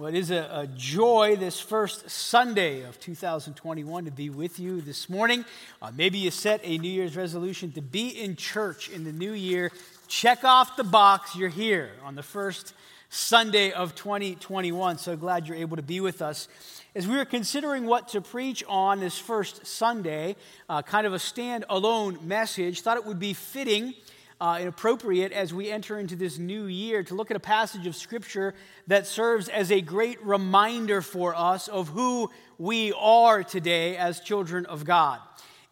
Well, it is a, a, joy this first Sunday of 2021 to be with you this morning. Uh, maybe you set a New Year's resolution to be in church in the new year. Check off the box, you're here on the first Sunday of 2021. So glad you're able to be with us. As we were considering what to preach on this first Sunday, uh, kind of a stand-alone message, thought it would be fitting uh, appropriate as we enter into this new year to look at a passage of Scripture that serves as a great reminder for us of who we are today as children of God.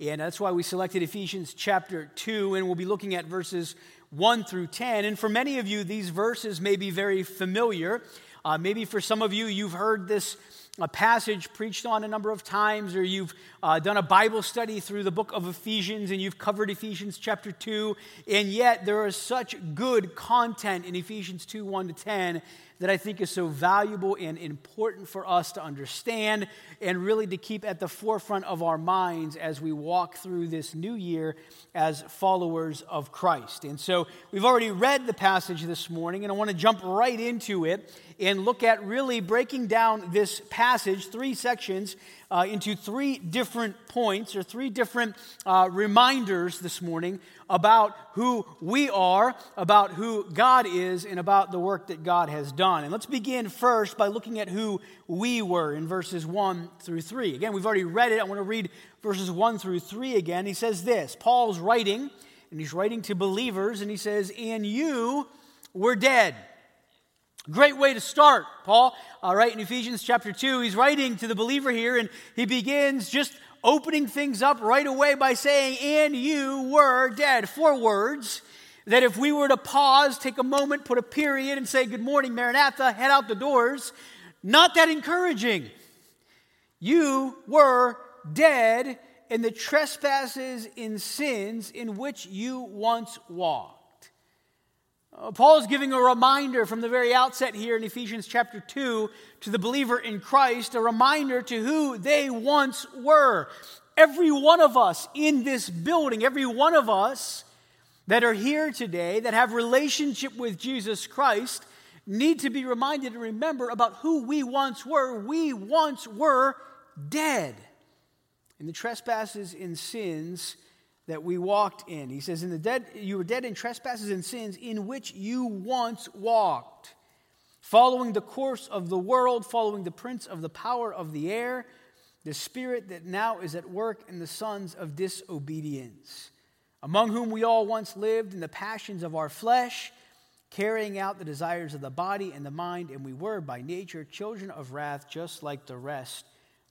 And that's why we selected Ephesians chapter 2, and we'll be looking at verses 1 through 10. And for many of you, these verses may be very familiar. Uh, maybe for some of you, you've heard this a passage preached on a number of times, or you've uh, done a Bible study through the book of Ephesians and you've covered Ephesians chapter 2, and yet there is such good content in Ephesians 2 1 to 10 that I think is so valuable and important for us to understand and really to keep at the forefront of our minds as we walk through this new year as followers of Christ. And so we've already read the passage this morning, and I want to jump right into it and look at really breaking down this passage, three sections, uh, into three different points or three different uh, reminders this morning about who we are, about who God is, and about the work that God has done. And let's begin first by looking at who we were in verses 1 through 3. Again, we've already read it. I want to read verses 1 through 3 again. He says this Paul's writing, and he's writing to believers, and he says, And you were dead. Great way to start, Paul. All right, in Ephesians chapter 2, he's writing to the believer here, and he begins just opening things up right away by saying, And you were dead. Four words that if we were to pause, take a moment, put a period, and say, Good morning, Maranatha, head out the doors, not that encouraging. You were dead in the trespasses and sins in which you once walked. Uh, Paul is giving a reminder from the very outset here in Ephesians chapter 2 to the believer in Christ, a reminder to who they once were. Every one of us in this building, every one of us that are here today that have relationship with Jesus Christ need to be reminded and remember about who we once were. We once were dead in the trespasses and sins that we walked in. He says, In the dead, you were dead in trespasses and sins in which you once walked, following the course of the world, following the prince of the power of the air, the spirit that now is at work in the sons of disobedience, among whom we all once lived in the passions of our flesh, carrying out the desires of the body and the mind, and we were by nature children of wrath, just like the rest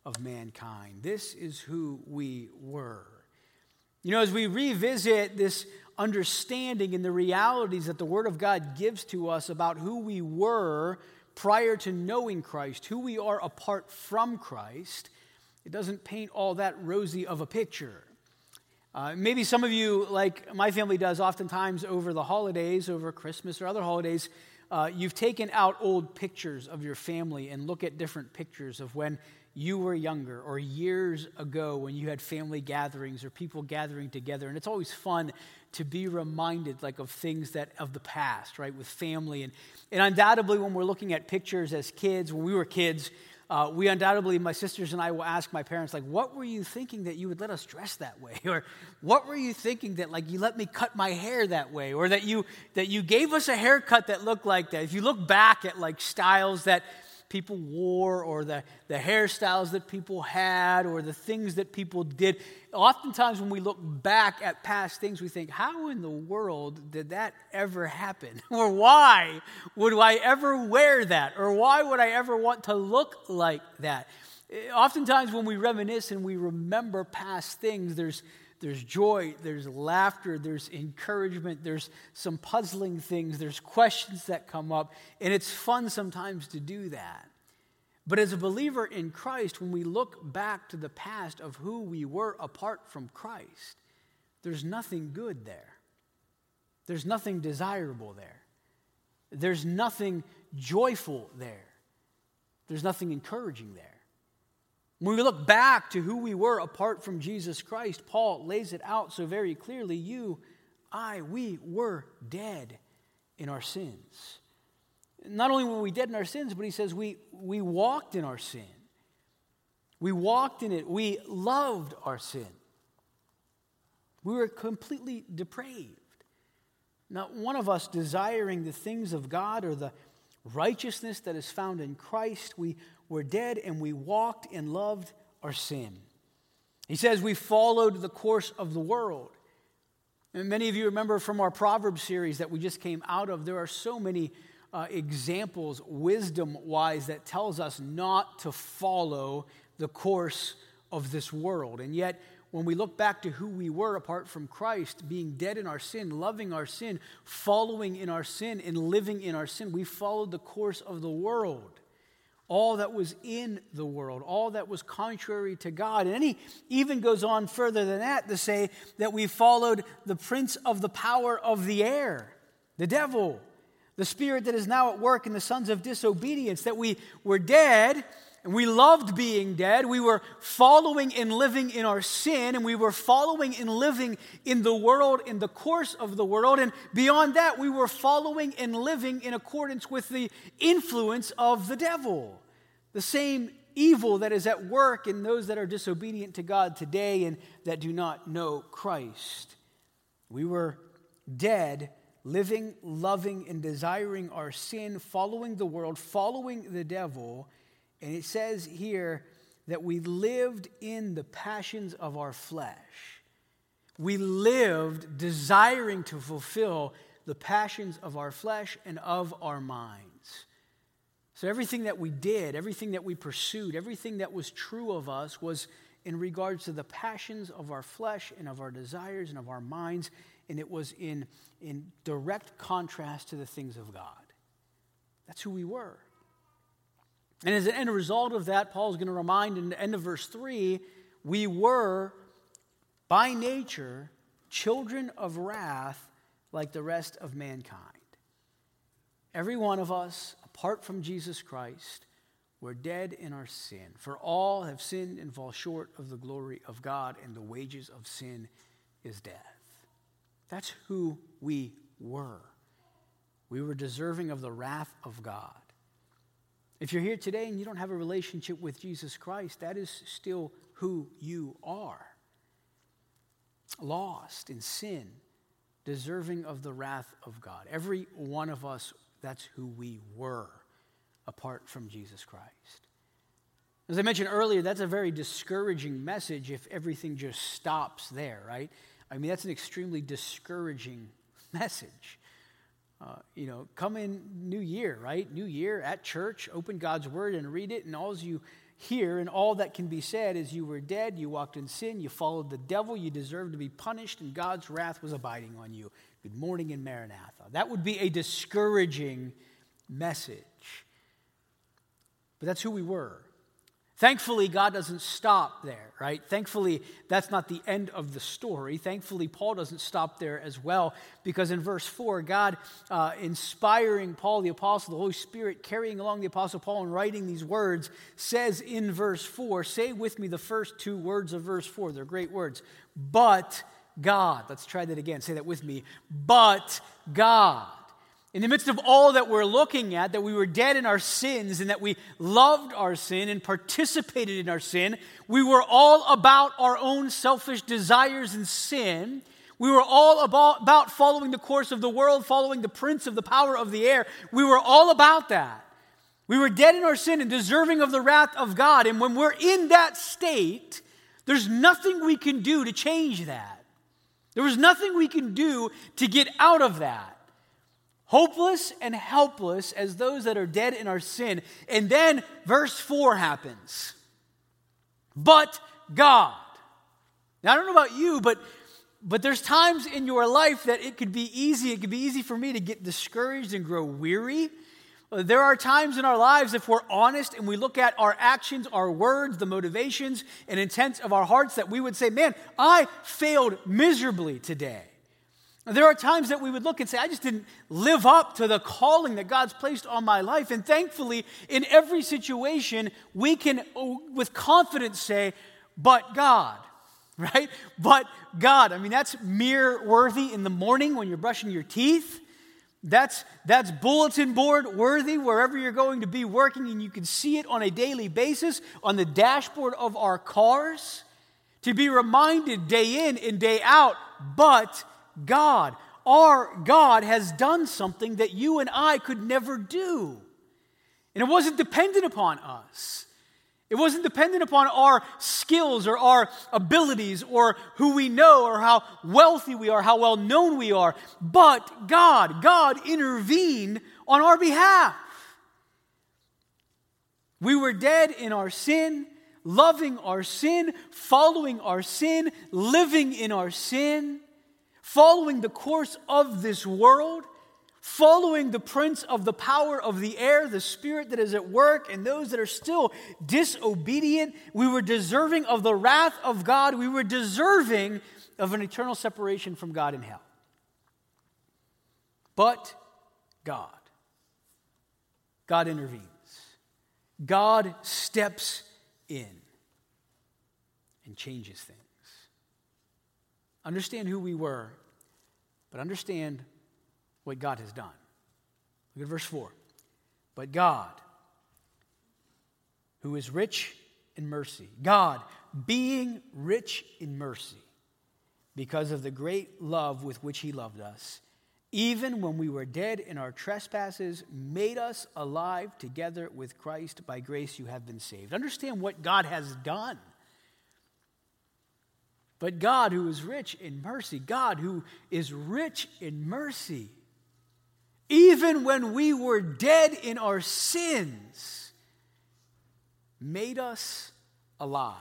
of mankind. This is who we were. You know, as we revisit this understanding and the realities that the Word of God gives to us about who we were prior to knowing Christ, who we are apart from Christ, it doesn't paint all that rosy of a picture. Uh, maybe some of you, like my family does oftentimes over the holidays, over Christmas or other holidays, uh, you've taken out old pictures of your family and look at different pictures of when you were younger or years ago when you had family gatherings or people gathering together and it's always fun to be reminded like of things that of the past right with family. And, and undoubtedly when we're looking at pictures as kids when we were kids uh, we undoubtedly my sisters and i will ask my parents like what were you thinking that you would let us dress that way? Or what were you thinking that like you let me cut my hair that way? Or that you that you gave us a haircut that looked like that. If you look back at like styles that people wore or the, the hairstyles that people had or the things that people did. Oftentimes, when we look back at past things, we think, how in the world did that ever happen? or why would I ever wear that? Or why would I ever want to look like that? Eh, oftentimes, when we reminisce and we remember past things, there's there's joy, there's laughter, there's encouragement, there's some puzzling things, there's questions that come up, and it's fun sometimes to do that. But as a believer in Christ, when we look back to the past of who we were apart from Christ, there's nothing good there. There's nothing desirable there. There's nothing joyful there. There's nothing encouraging there. When we look back to who we were apart from Jesus Christ, Paul lays it out so very clearly. You, I, we were dead in our sins. not only were we dead in our sins, but he says we, we walked in our sin. We walked in it. We loved our sin. We were completely depraved. Not one of us desiring the things of God or the righteousness that is found in Christ. We were dead and we walked and loved our sin. He says we followed the course of the world. And many of you remember from our Proverbs series that we just came out of, there are so many uh, examples, wisdom wise, that tells us not to follow the course of this world. And yet, when we look back to who we were apart from Christ, being dead in our sin, loving our sin, following in our sin, and living in our sin, we followed the course of the world. All that was in the world, all that was contrary to God. And he even goes on further than that to say that we followed the prince of the power of the air, the devil, the spirit that is now at work in the sons of disobedience, that we were dead and we loved being dead. We were following and living in our sin, and we were following and living in the world, in the course of the world. And beyond that, we were following and living in accordance with the influence of the devil. The same evil that is at work in those that are disobedient to God today and that do not know Christ. We were dead, living, loving, and desiring our sin, following the world, following the devil and it says here that we lived in the passions of our flesh. We lived desiring to fulfill the passions of our flesh and of our minds. So everything that we did, everything that we pursued, everything that was true of us was in regards to the passions of our flesh and of our desires and of our minds, and it was in, in direct contrast to the things of God. That's who we were. And as an end result of that, Paul is going to remind in the end of verse 3 we were by nature children of wrath like the rest of mankind. Every one of us, apart from Jesus Christ, were dead in our sin. For all have sinned and fall short of the glory of God, and the wages of sin is death. That's who we were. We were deserving of the wrath of God. If you're here today and you don't have a relationship with Jesus Christ, that is still who you are. Lost in sin, deserving of the wrath of God. Every one of us, that's who we were apart from Jesus Christ. As I mentioned earlier, that's a very discouraging message if everything just stops there, right? I mean, that's an extremely discouraging message. Uh, you know, come in New Year, right? New Year at church, open God's Word and read it, and all you hear and all that can be said is you were dead, you walked in sin, you followed the devil, you deserved to be punished, and God's wrath was abiding on you. Good morning in Maranatha. That would be a discouraging message. But that's who we were. Thankfully, God doesn't stop there, right? Thankfully, that's not the end of the story. Thankfully, Paul doesn't stop there as well, because in verse 4, God uh, inspiring Paul the Apostle, the Holy Spirit carrying along the Apostle Paul and writing these words, says in verse 4, say with me the first two words of verse 4. They're great words. But God. Let's try that again. Say that with me. But God. In the midst of all that we're looking at, that we were dead in our sins and that we loved our sin and participated in our sin, we were all about our own selfish desires and sin. We were all about, following the course of the world, following the prince of the power of the air. We were all about that. We were dead in our sin and deserving of the wrath of God. And when we're in that state, there's nothing we can do to change that. There was nothing we can do to get out of that hopeless and helpless as those that are dead in our sin. And then verse 4 happens. But God. Now, I don't know about you, but, but there's times in your life that it could be easy. It could be easy for me to get discouraged and grow weary. Uh, there are times in our lives, if we're honest and we look at our actions, our words, the motivations and intents of our hearts, that we would say, Man, I failed miserably today. There are times that we would look and say, I just didn't live up to the calling that God's placed on my life. And thankfully, in every situation, we can, uh, with confidence, say, but God, right? But God. I mean, that's mere worthy in the morning when you're brushing your teeth. That's, that's bulletin board worthy wherever you're going to be working, and you can see it on a daily basis on the dashboard of our cars. To be reminded day in and day out, but God, our God, has done something that you and I could never do. And it wasn't dependent upon us. It wasn't dependent upon our skills or our abilities or who we know or how wealthy we are, how well known we are. But God, God intervened on our behalf. We were dead in our sin, loving our sin, following our sin, living in our sin, following the course of this world following the prince of the power of the air, the spirit that is at work, and those that are still disobedient. We were deserving of the wrath of God. We were deserving of an eternal separation from God in hell. But God, God intervenes. God steps in and changes things. Understand who we were, but understand what God has done. Look at verse 4. But God, who is rich in mercy, God being rich in mercy, because of the great love with which He loved us, even when we were dead in our trespasses, made us alive together with Christ. By grace you have been saved. Understand what God has done. But God, who is rich in mercy, God, who is rich in mercy, even when we were dead in our sins, made us alive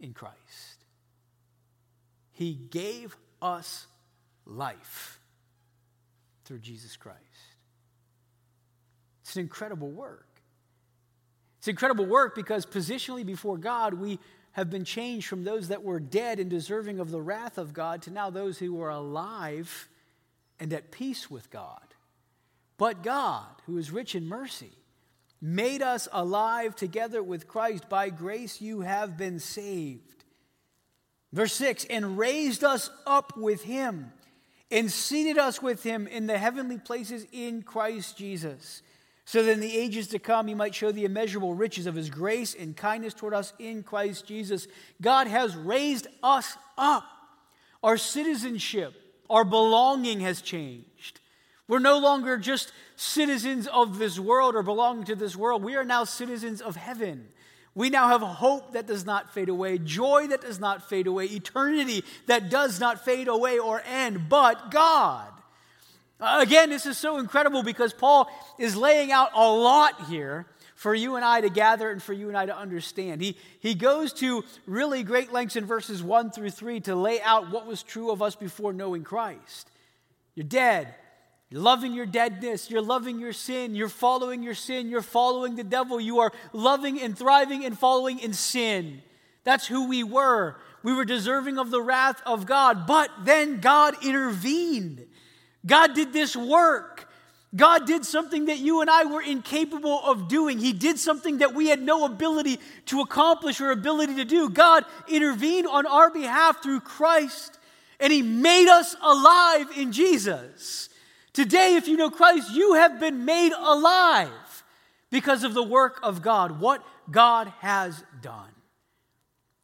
in Christ. He gave us life through Jesus Christ. It's an incredible work. It's incredible work because positionally before God, we have been changed from those that were dead and deserving of the wrath of God to now those who are alive and at peace with God. But God, who is rich in mercy, made us alive together with Christ. By grace you have been saved. Verse 6 and raised us up with him and seated us with him in the heavenly places in Christ Jesus. So that in the ages to come, he might show the immeasurable riches of his grace and kindness toward us in Christ Jesus. God has raised us up. Our citizenship our belonging has changed. We're no longer just citizens of this world or belonging to this world. We are now citizens of heaven. We now have hope that does not fade away, joy that does not fade away, eternity that does not fade away or end, but God. Again, this is so incredible because Paul is laying out a lot here for you and I to gather and for you and I to understand. He, he goes to really great lengths in verses 1 through 3 to lay out what was true of us before knowing Christ. You're dead. You're loving your deadness. You're loving your sin. You're following your sin. You're following the devil. You are loving and thriving and following in sin. That's who we were. We were deserving of the wrath of God. But then God intervened. God did this work. God did something that you and I were incapable of doing. He did something that we had no ability to accomplish or ability to do. God intervened on our behalf through Christ, and He made us alive in Jesus. Today, if you know Christ, you have been made alive because of the work of God, what God has done.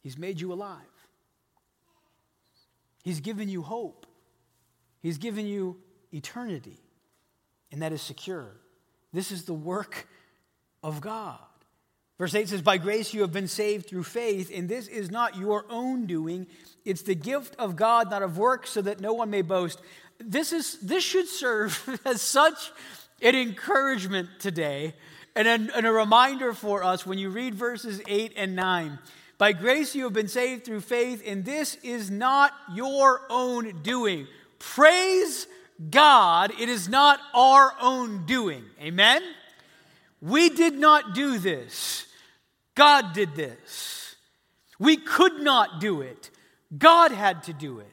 He's made you alive, He's given you hope, He's given you eternity and that is secure. This is the work of God. Verse 8 says, By grace you have been saved through faith, and this is not your own doing. It's the gift of God, not of works, so that no one may boast. This, is, this should serve as such an encouragement today and a, and a reminder for us when you read verses 8 and 9. By grace you have been saved through faith, and this is not your own doing. Praise God, it is not our own doing. Amen? We did not do this. God did this. We could not do it. God had to do it.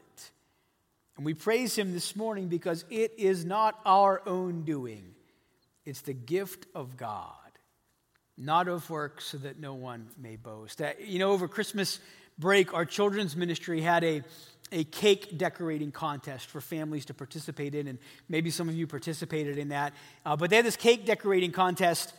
And we praise Him this morning because it is not our own doing, it's the gift of God, not of works, so that no one may boast. Uh, you know, over Christmas break, our children's ministry had a a cake decorating contest for families to participate in, and maybe some of you participated in that. Uh, but they had this cake decorating contest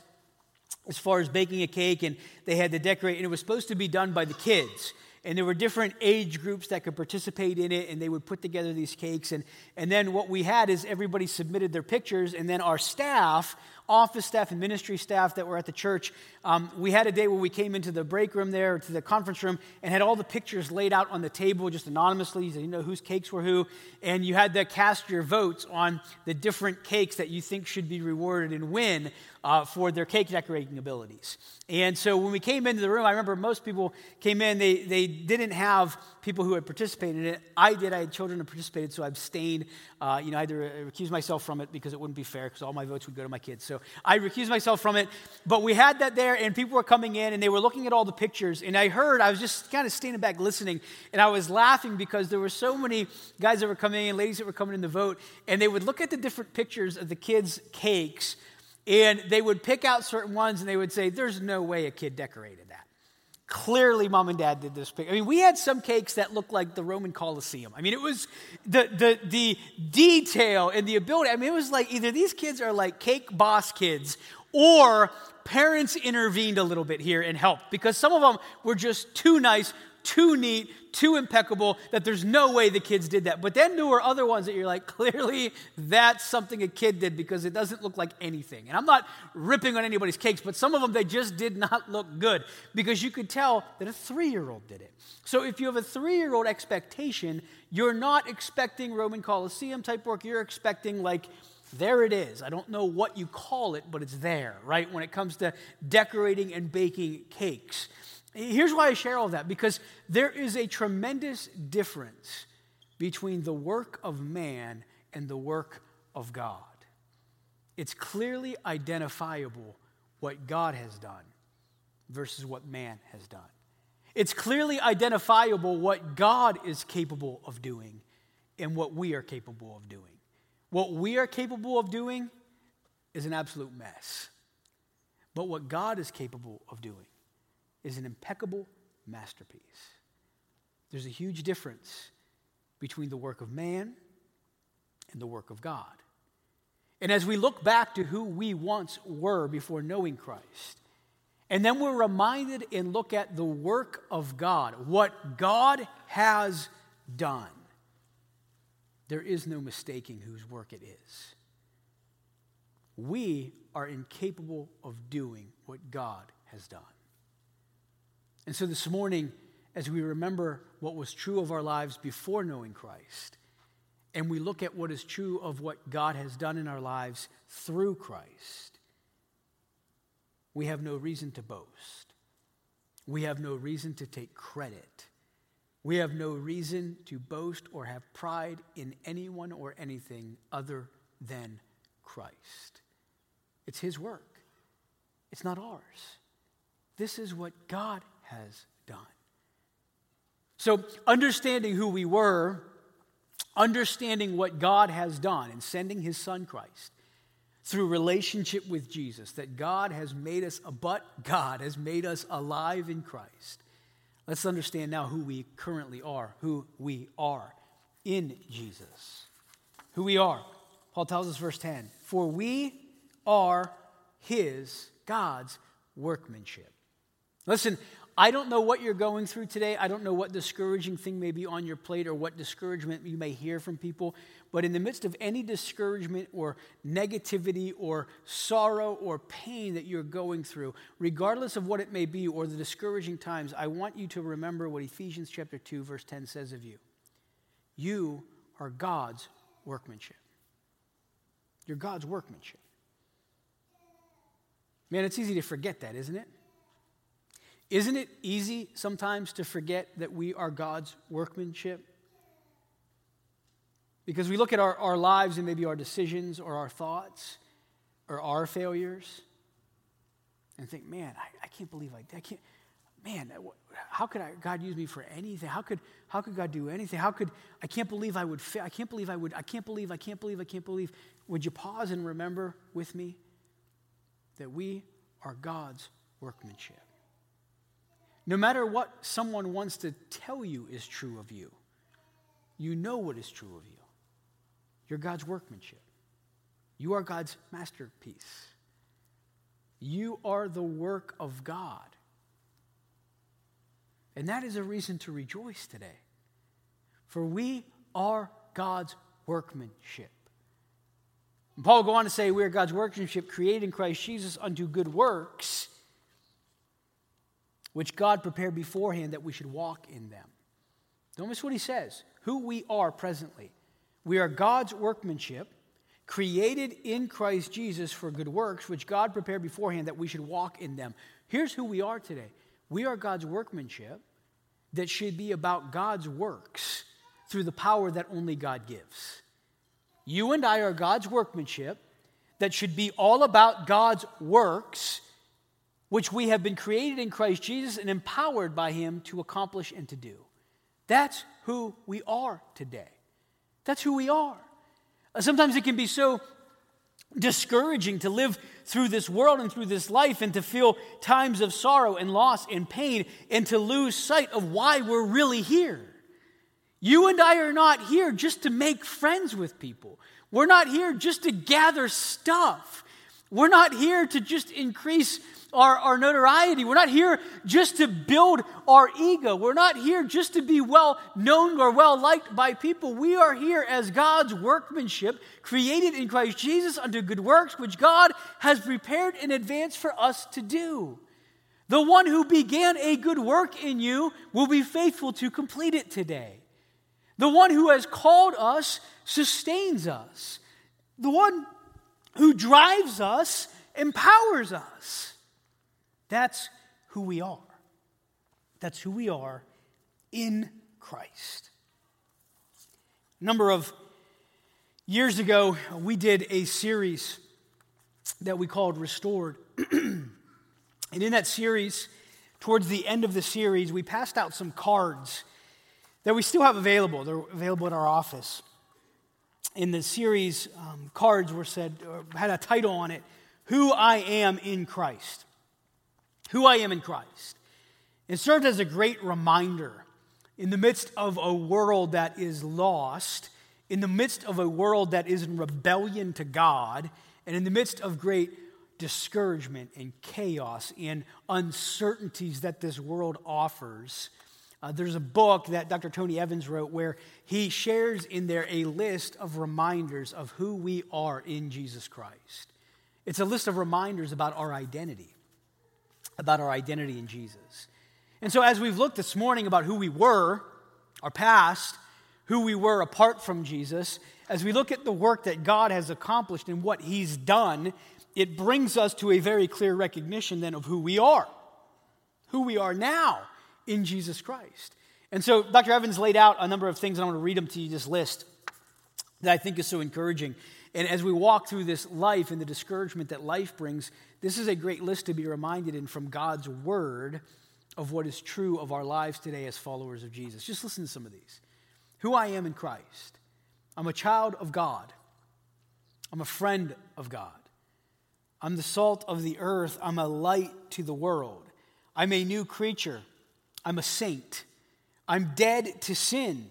as far as baking a cake, and they had to decorate, and it was supposed to be done by the kids and there were different age groups that could participate in it and they would put together these cakes and, and then what we had is everybody submitted their pictures and then our staff office staff and ministry staff that were at the church, um, we had a day where we came into the break room there, to the conference room, and had all the pictures laid out on the table just anonymously. So you know whose cakes were who. And you had to cast your votes on the different cakes that you think should be rewarded and win uh, for their cake decorating abilities. And so when we came into the room, I remember most people came in, they, they didn't have people who had participated in it. I did. I had children who participated, so I abstained. Uh, you know, I had to recuse myself from it because it wouldn't be fair because all my votes would go to my kids. So I recused myself from it. But we had that there, and people were coming in, and they were looking at all the pictures. And I heard, I was just kind of standing back listening, and I was laughing because there were so many guys that were coming in, ladies that were coming in to vote, and they would look at the different pictures of the kids' cakes, and they would pick out certain ones, and they would say, There's no way a kid decorated. Clearly, mom and dad did this. I mean, we had some cakes that looked like the Roman Colosseum. I mean, it was the, the, the detail and the ability. I mean, it was like either these kids are like cake boss kids or parents intervened a little bit here and helped because some of them were just too nice, too neat, too impeccable that there's no way the kids did that. But then there were other ones that you're like, clearly that's something a kid did because it doesn't look like anything. And I'm not ripping on anybody's cakes, but some of them they just did not look good because you could tell that a three year old did it. So if you have a three year old expectation, you're not expecting Roman Colosseum type work. You're expecting like, there it is. I don't know what you call it, but it's there, right? When it comes to decorating and baking cakes. Here's why I share all that because there is a tremendous difference between the work of man and the work of God. It's clearly identifiable what God has done versus what man has done. It's clearly identifiable what God is capable of doing and what we are capable of doing. What we are capable of doing is an absolute mess. But what God is capable of doing is an impeccable masterpiece. There's a huge difference between the work of man and the work of God. And as we look back to who we once were before knowing Christ, and then we're reminded and look at the work of God, what God has done, there is no mistaking whose work it is. We are incapable of doing what God has done. And so this morning, as we remember what was true of our lives before knowing Christ, and we look at what is true of what God has done in our lives through Christ, we have no reason to boast. We have no reason to take credit. We have no reason to boast or have pride in anyone or anything other than Christ. It's His work, it's not ours. This is what God has done. So, understanding who we were, understanding what God has done in sending his son Christ through relationship with Jesus, that God has made us, but God has made us alive in Christ. Let's understand now who we currently are, who we are in Jesus. Who we are. Paul tells us, verse 10 For we are his, God's workmanship. Listen, I don't know what you're going through today. I don't know what discouraging thing may be on your plate or what discouragement you may hear from people. But in the midst of any discouragement or negativity or sorrow or pain that you're going through, regardless of what it may be or the discouraging times, I want you to remember what Ephesians chapter 2 verse 10 says of you. You are God's workmanship. You're God's workmanship. Man, it's easy to forget that, isn't it? Isn't it easy sometimes to forget that we are God's workmanship? Because we look at our, our lives and maybe our decisions or our thoughts or our failures and think, man, I, I can't believe I, I can't, man, how could I, God use me for anything? How could, how could God do anything? How could, I can't believe I would fail. I can't believe I would, I can't believe, I can't believe, I can't believe. Would you pause and remember with me that we are God's workmanship? No matter what someone wants to tell you is true of you, you know what is true of you. You're God's workmanship. You are God's masterpiece. You are the work of God. And that is a reason to rejoice today. For we are God's workmanship. And Paul will go on to say, We are God's workmanship, created in Christ Jesus unto good works, which God prepared beforehand that we should walk in them. Don't miss what he says. Who we are presently. We are God's workmanship, created in Christ Jesus for good works, which God prepared beforehand that we should walk in them. Here's who we are today we are God's workmanship that should be about God's works through the power that only God gives. You and I are God's workmanship that should be all about God's works, which we have been created in Christ Jesus and empowered by Him to accomplish and to do. That's who we are today. That's who we are. Uh, sometimes it can be so discouraging to live through this world and through this life and to feel times of sorrow and loss and pain and to lose sight of why we're really here. You and I are not here just to make friends with people. We're not here just to gather stuff. We're not here to just increase our, our notoriety. We're not here just to build our ego. We're not here just to be well known or well liked by people. We are here as God's workmanship, created in Christ Jesus unto good works, which God has prepared in advance for us to do. The one who began a good work in you will be faithful to complete it today. The one who has called us sustains us. The one who drives us empowers us. That's who we are. That's who we are in Christ. A number of years ago, we did a series that we called Restored. and in that series, towards the end of the series, we passed out some cards that we still have available. They're available in our office. In the series, um, cards were said, had a title on it Who I Am in Christ. Who I Am in Christ. It served as a great reminder in the midst of a world that is lost, in the midst of a world that is in rebellion to God, and in the midst of great discouragement and chaos and uncertainties that this world offers. Uh, there's a book that Dr. Tony Evans wrote where he shares in there a list of reminders of who we are in Jesus Christ. It's a list of reminders about our identity, about our identity in Jesus. And so, as we've looked this morning about who we were, our past, who we were apart from Jesus, as we look at the work that God has accomplished and what He's done, it brings us to a very clear recognition then of who we are, who we are now in Jesus Christ. And so Dr. Evans laid out a number of things, and I want to read them to you, this list that I think is so encouraging. And as we walk through this life and the discouragement that life brings, this is a great list to be reminded in from God's word of what is true of our lives today as followers of Jesus. Just listen to some of these. Who I am in Christ. I'm a child of God. I'm a friend of God. I'm the salt of the earth. I'm a light to the world. I'm a new creature. I'm a saint. I'm dead to sin.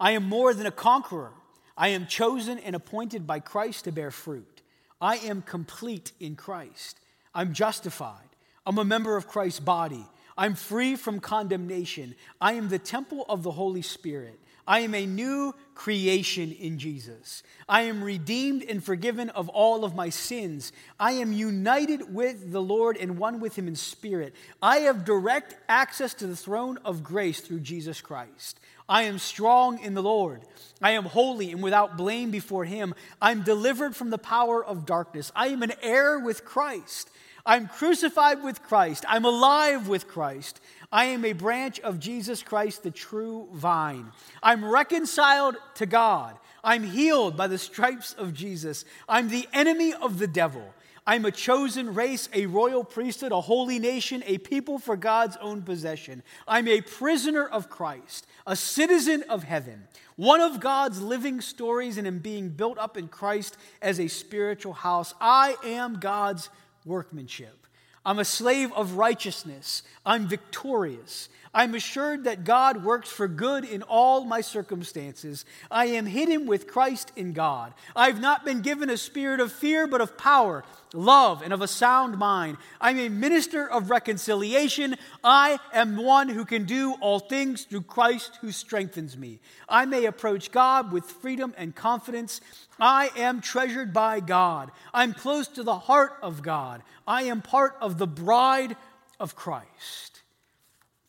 I am more than a conqueror. I am chosen and appointed by Christ to bear fruit. I am complete in Christ. I'm justified. I'm a member of Christ's body. I'm free from condemnation. I am the temple of the Holy Spirit. I am a new creation in Jesus. I am redeemed and forgiven of all of my sins. I am united with the Lord and one with him in spirit. I have direct access to the throne of grace through Jesus Christ. I am strong in the Lord. I am holy and without blame before him. I'm delivered from the power of darkness. I am an heir with Christ. I'm crucified with Christ. I'm alive with Christ. I am a branch of Jesus Christ, the true vine. I'm reconciled to God. I'm healed by the stripes of Jesus. I'm the enemy of the devil. I'm a chosen race, a royal priesthood, a holy nation, a people for God's own possession. I'm a prisoner of Christ, a citizen of heaven, one of God's living stories, and am being built up in Christ as a spiritual house. I am God's workmanship. I'm a slave of righteousness. I'm victorious. I'm assured that God works for good in all my circumstances. I am hidden with Christ in God. I've not been given a spirit of fear, but of power, love, and of a sound mind. I'm a minister of reconciliation. I am one who can do all things through Christ who strengthens me. I may approach God with freedom and confidence. I am treasured by God. I'm close to the heart of God. I am part of the bride of Christ.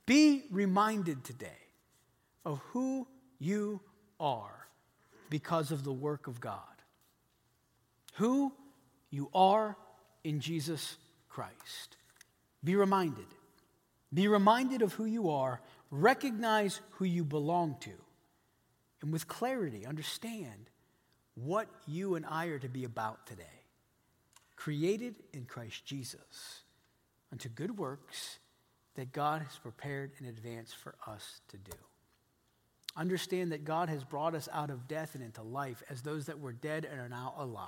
Be reminded today of who you are because of the work of God. Who you are in Jesus Christ. Be reminded. Be reminded of who you are. Recognize who you belong to. And with clarity, understand what you and I are to be about today. Created in Christ Jesus unto good works that God has prepared in advance for us to do. Understand that God has brought us out of death and into life as those that were dead and are now alive,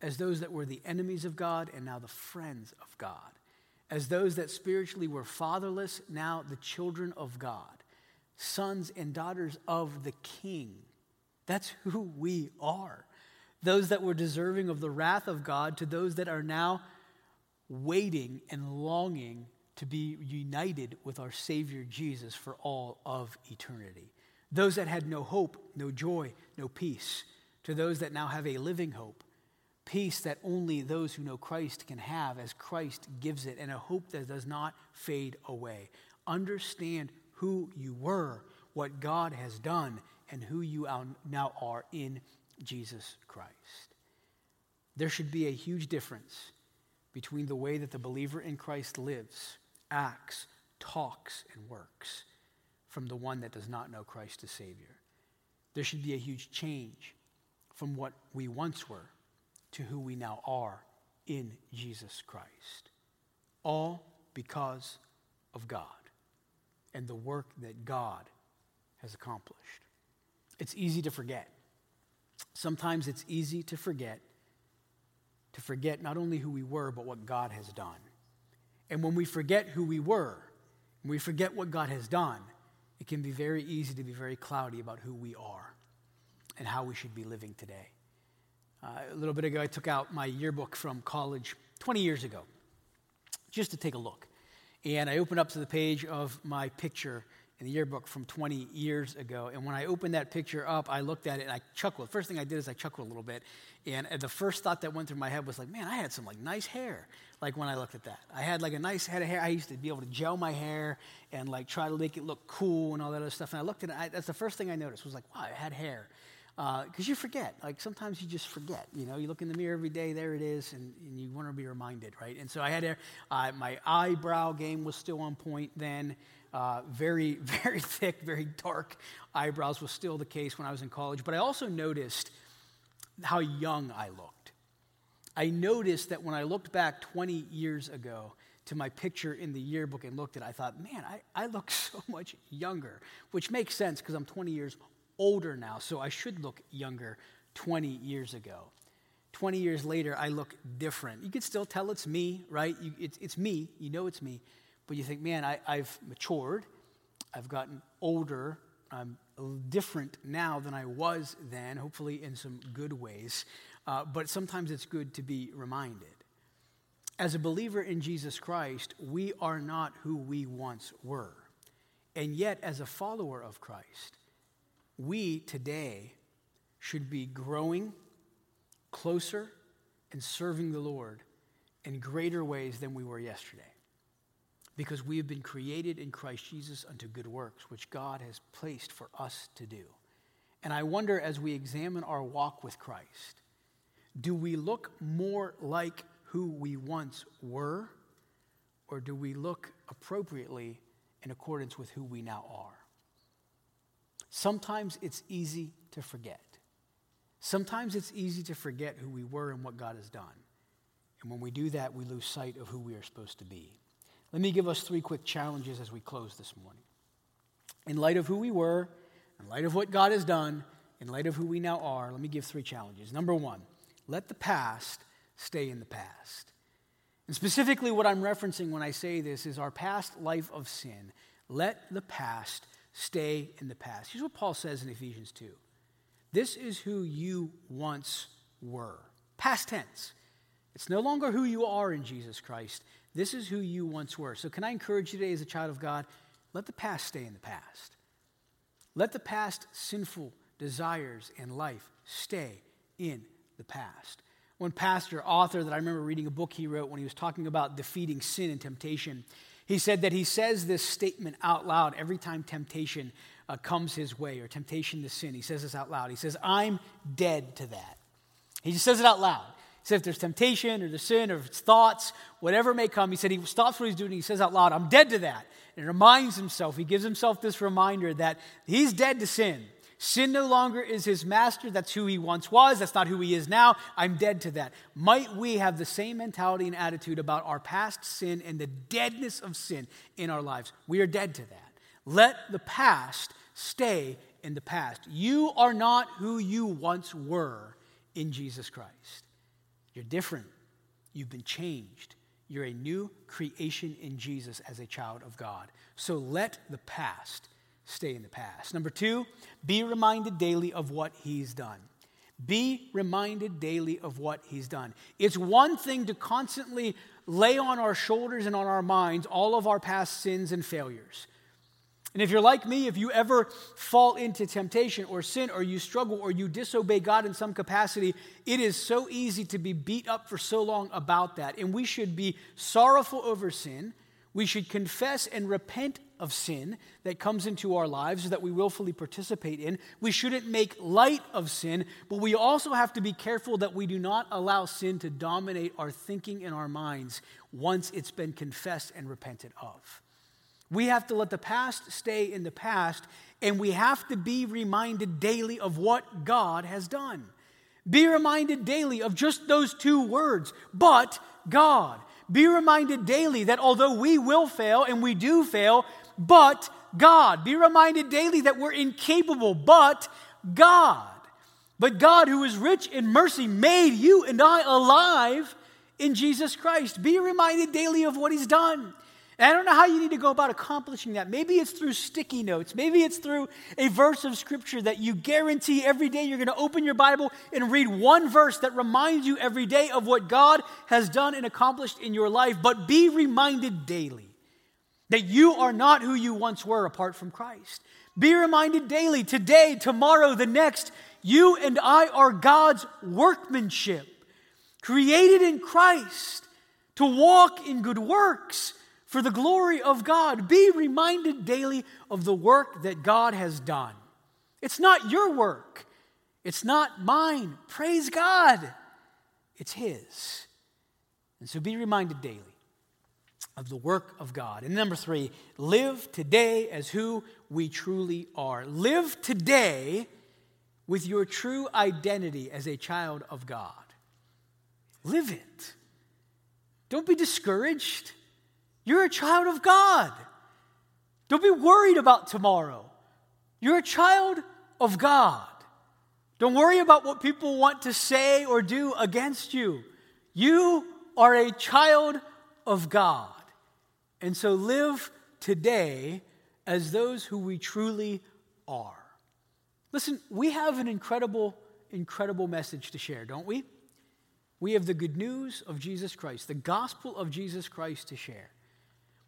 as those that were the enemies of God and now the friends of God, as those that spiritually were fatherless, now the children of God, sons and daughters of the King. That's who we are. Those that were deserving of the wrath of God to those that are now waiting and longing to be united with our Savior Jesus for all of eternity. Those that had no hope, no joy, no peace, to those that now have a living hope, peace that only those who know Christ can have as Christ gives it, and a hope that does not fade away. Understand who you were, what God has done, and who you now are in Jesus Christ. There should be a huge difference between the way that the believer in Christ lives acts, talks, and works from the one that does not know Christ as Savior. There should be a huge change from what we once were to who we now are in Jesus Christ. All because of God and the work that God has accomplished. It's easy to forget. Sometimes it's easy to forget, to forget not only who we were, but what God has done. And when we forget who we were, when we forget what God has done, it can be very easy to be very cloudy about who we are and how we should be living today. Uh, a little bit ago, I took out my yearbook from college 20 years ago just to take a look. And I opened up to the page of my picture in the yearbook from 20 years ago. And when I opened that picture up, I looked at it and I chuckled. First thing I did is I chuckled a little bit. And the first thought that went through my head was like, man, I had some like nice hair. Like when I looked at that, I had like a nice head of hair. I used to be able to gel my hair and like try to make it look cool and all that other stuff. And I looked at it. I, that's the first thing I noticed was like, wow, I had hair. Because uh, you forget. Like sometimes you just forget. You know, you look in the mirror every day, there it is, and, and you want to be reminded, right? And so I had uh, my eyebrow game was still on point then. Uh, very, very thick, very dark eyebrows was still the case when I was in college. But I also noticed how young I looked. I noticed that when I looked back 20 years ago to my picture in the yearbook and looked at it, I thought, man, I, I look so much younger, which makes sense because I'm 20 years older now, so I should look younger 20 years ago. 20 years later, I look different. You can still tell it's me, right? You, it's, it's me. You know it's me. But you think, man, I, I've matured. I've gotten older. I'm different now than I was then, hopefully in some good ways. Uh, but sometimes it's good to be reminded. As a believer in Jesus Christ, we are not who we once were. And yet, as a follower of Christ, we today should be growing closer and serving the Lord in greater ways than we were yesterday because we have been created in Christ Jesus unto good works, which God has placed for us to do. And I wonder as we examine our walk with Christ, do we look more like who we once were, or do we look appropriately in accordance with who we now are? Sometimes it's easy to forget. Sometimes it's easy to forget who we were and what God has done. And when we do that, we lose sight of who we are supposed to be. Let me give us three quick challenges as we close this morning. In light of who we were, in light of what God has done, in light of who we now are, let me give three challenges. Number one, let the past stay in the past. And specifically, what I'm referencing when I say this is our past life of sin. Let the past stay in the past. Here's what Paul says in Ephesians 2 This is who you once were. Past tense. It's no longer who you are in Jesus Christ. This is who you once were. So, can I encourage you today as a child of God? Let the past stay in the past. Let the past sinful desires and life stay in the past. One pastor, author that I remember reading a book he wrote when he was talking about defeating sin and temptation, he said that he says this statement out loud every time temptation uh, comes his way or temptation to sin. He says this out loud. He says, I'm dead to that. He just says it out loud. He said, if there's temptation or the sin or it's thoughts, whatever may come, he said he stops what he's doing. He says out loud, I'm dead to that. And reminds himself, he gives himself this reminder that he's dead to sin. Sin no longer is his master. That's who he once was. That's not who he is now. I'm dead to that. Might we have the same mentality and attitude about our past sin and the deadness of sin in our lives? We are dead to that. Let the past stay in the past. You are not who you once were in Jesus Christ. You're different. You've been changed. You're a new creation in Jesus as a child of God. So let the past stay in the past. Number two, be reminded daily of what he's done. Be reminded daily of what he's done. It's one thing to constantly lay on our shoulders and on our minds all of our past sins and failures. And if you're like me, if you ever fall into temptation or sin or you struggle or you disobey God in some capacity, it is so easy to be beat up for so long about that. And we should be sorrowful over sin. We should confess and repent of sin that comes into our lives that we willfully participate in. We shouldn't make light of sin, but we also have to be careful that we do not allow sin to dominate our thinking and our minds once it's been confessed and repented of. We have to let the past stay in the past, and we have to be reminded daily of what God has done. Be reminded daily of just those two words, but God. Be reminded daily that although we will fail and we do fail, but God. Be reminded daily that we're incapable, but God. But God, who is rich in mercy, made you and I alive in Jesus Christ. Be reminded daily of what He's done. And I don't know how you need to go about accomplishing that. Maybe it's through sticky notes. Maybe it's through a verse of scripture that you guarantee every day you're going to open your Bible and read one verse that reminds you every day of what God has done and accomplished in your life. But be reminded daily that you are not who you once were apart from Christ. Be reminded daily, today, tomorrow, the next, you and I are God's workmanship, created in Christ to walk in good works for the glory of God. Be reminded daily of the work that God has done. It's not your work, it's not mine. Praise God, it's His. And so be reminded daily of the work of God. And number three, live today as who we truly are. Live today with your true identity as a child of God. Live it. Don't be discouraged. You're a child of God. Don't be worried about tomorrow. You're a child of God. Don't worry about what people want to say or do against you. You are a child of God. And so live today as those who we truly are. Listen, we have an incredible, incredible message to share, don't we? We have the good news of Jesus Christ, the gospel of Jesus Christ to share.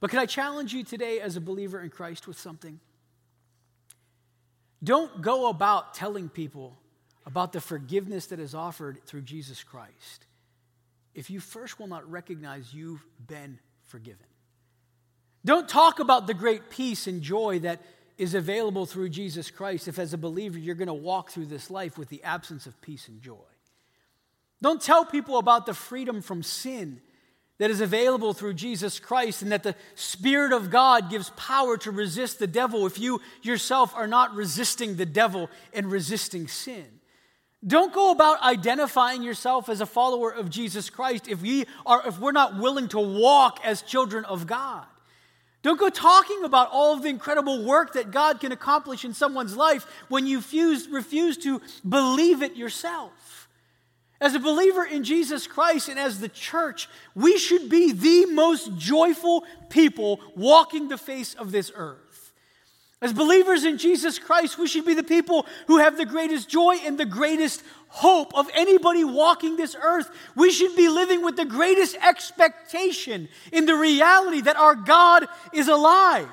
But can I challenge you today as a believer in Christ with something? Don't go about telling people about the forgiveness that is offered through Jesus Christ if you first will not recognize you've been forgiven. Don't talk about the great peace and joy that is available through Jesus Christ if, as a believer, you're going to walk through this life with the absence of peace and joy. Don't tell people about the freedom from sin that is available through Jesus Christ, and that the Spirit of God gives power to resist the devil if you yourself are not resisting the devil and resisting sin. Don't go about identifying yourself as a follower of Jesus Christ if, we are, if we're not willing to walk as children of God. Don't go talking about all of the incredible work that God can accomplish in someone's life when you refuse, refuse to believe it yourself. As a believer in Jesus Christ and as the church, we should be the most joyful people walking the face of this earth. As believers in Jesus Christ, we should be the people who have the greatest joy and the greatest hope of anybody walking this earth. We should be living with the greatest expectation in the reality that our God is alive.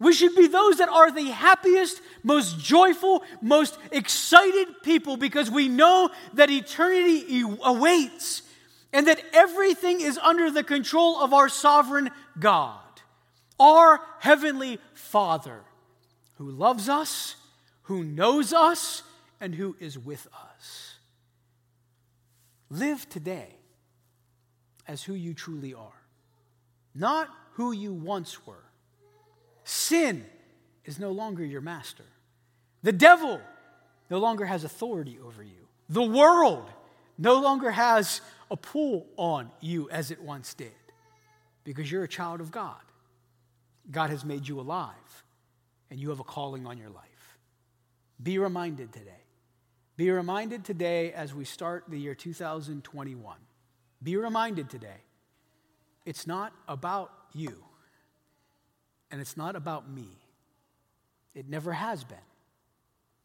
We should be those that are the happiest, most joyful, most excited people because we know that eternity awaits and that everything is under the control of our sovereign God, our heavenly Father, who loves us, who knows us, and who is with us. Live today as who you truly are, not who you once were Sin is no longer your master. The devil no longer has authority over you. The world no longer has a pull on you as it once did because you're a child of God. God has made you alive and you have a calling on your life. Be reminded today. Be reminded today as we start the year 2021. Be reminded today it's not about you. And it's not about me, it never has been.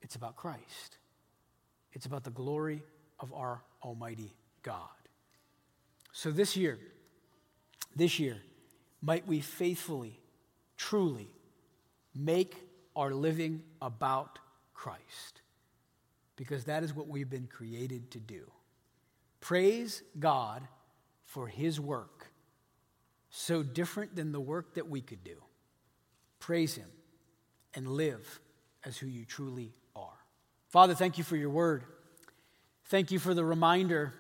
It's about Christ, it's about the glory of our Almighty God. So this year, this year, might we faithfully, truly make our living about Christ, because that is what we've been created to do. Praise God for His work, so different than the work that we could do. Praise Him and live as who you truly are. Father, thank you for your word. Thank you for the reminder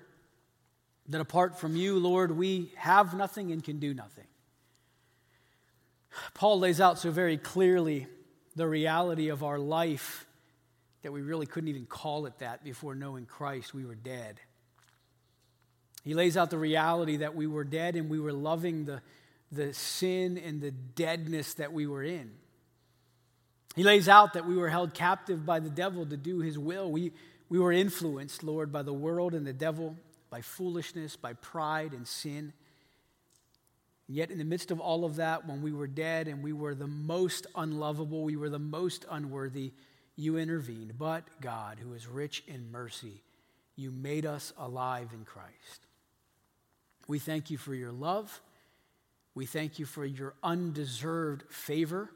that apart from you, Lord, we have nothing and can do nothing. Paul lays out so very clearly the reality of our life that we really couldn't even call it that before knowing Christ. We were dead. He lays out the reality that we were dead and we were loving the the sin and the deadness that we were in. He lays out that we were held captive by the devil to do his will. We, we were influenced, Lord, by the world and the devil, by foolishness, by pride and sin. Yet, in the midst of all of that, when we were dead and we were the most unlovable, we were the most unworthy, you intervened. But God, who is rich in mercy, you made us alive in Christ. We thank you for your love. We thank you for your undeserved favor.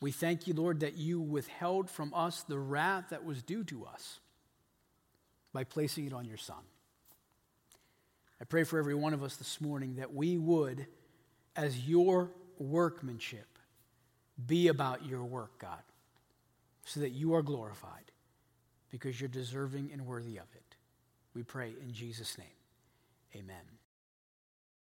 We thank you, Lord, that you withheld from us the wrath that was due to us by placing it on your Son. I pray for every one of us this morning that we would, as your workmanship, be about your work, God, so that you are glorified because you're deserving and worthy of it. We pray in Jesus' name. Amen.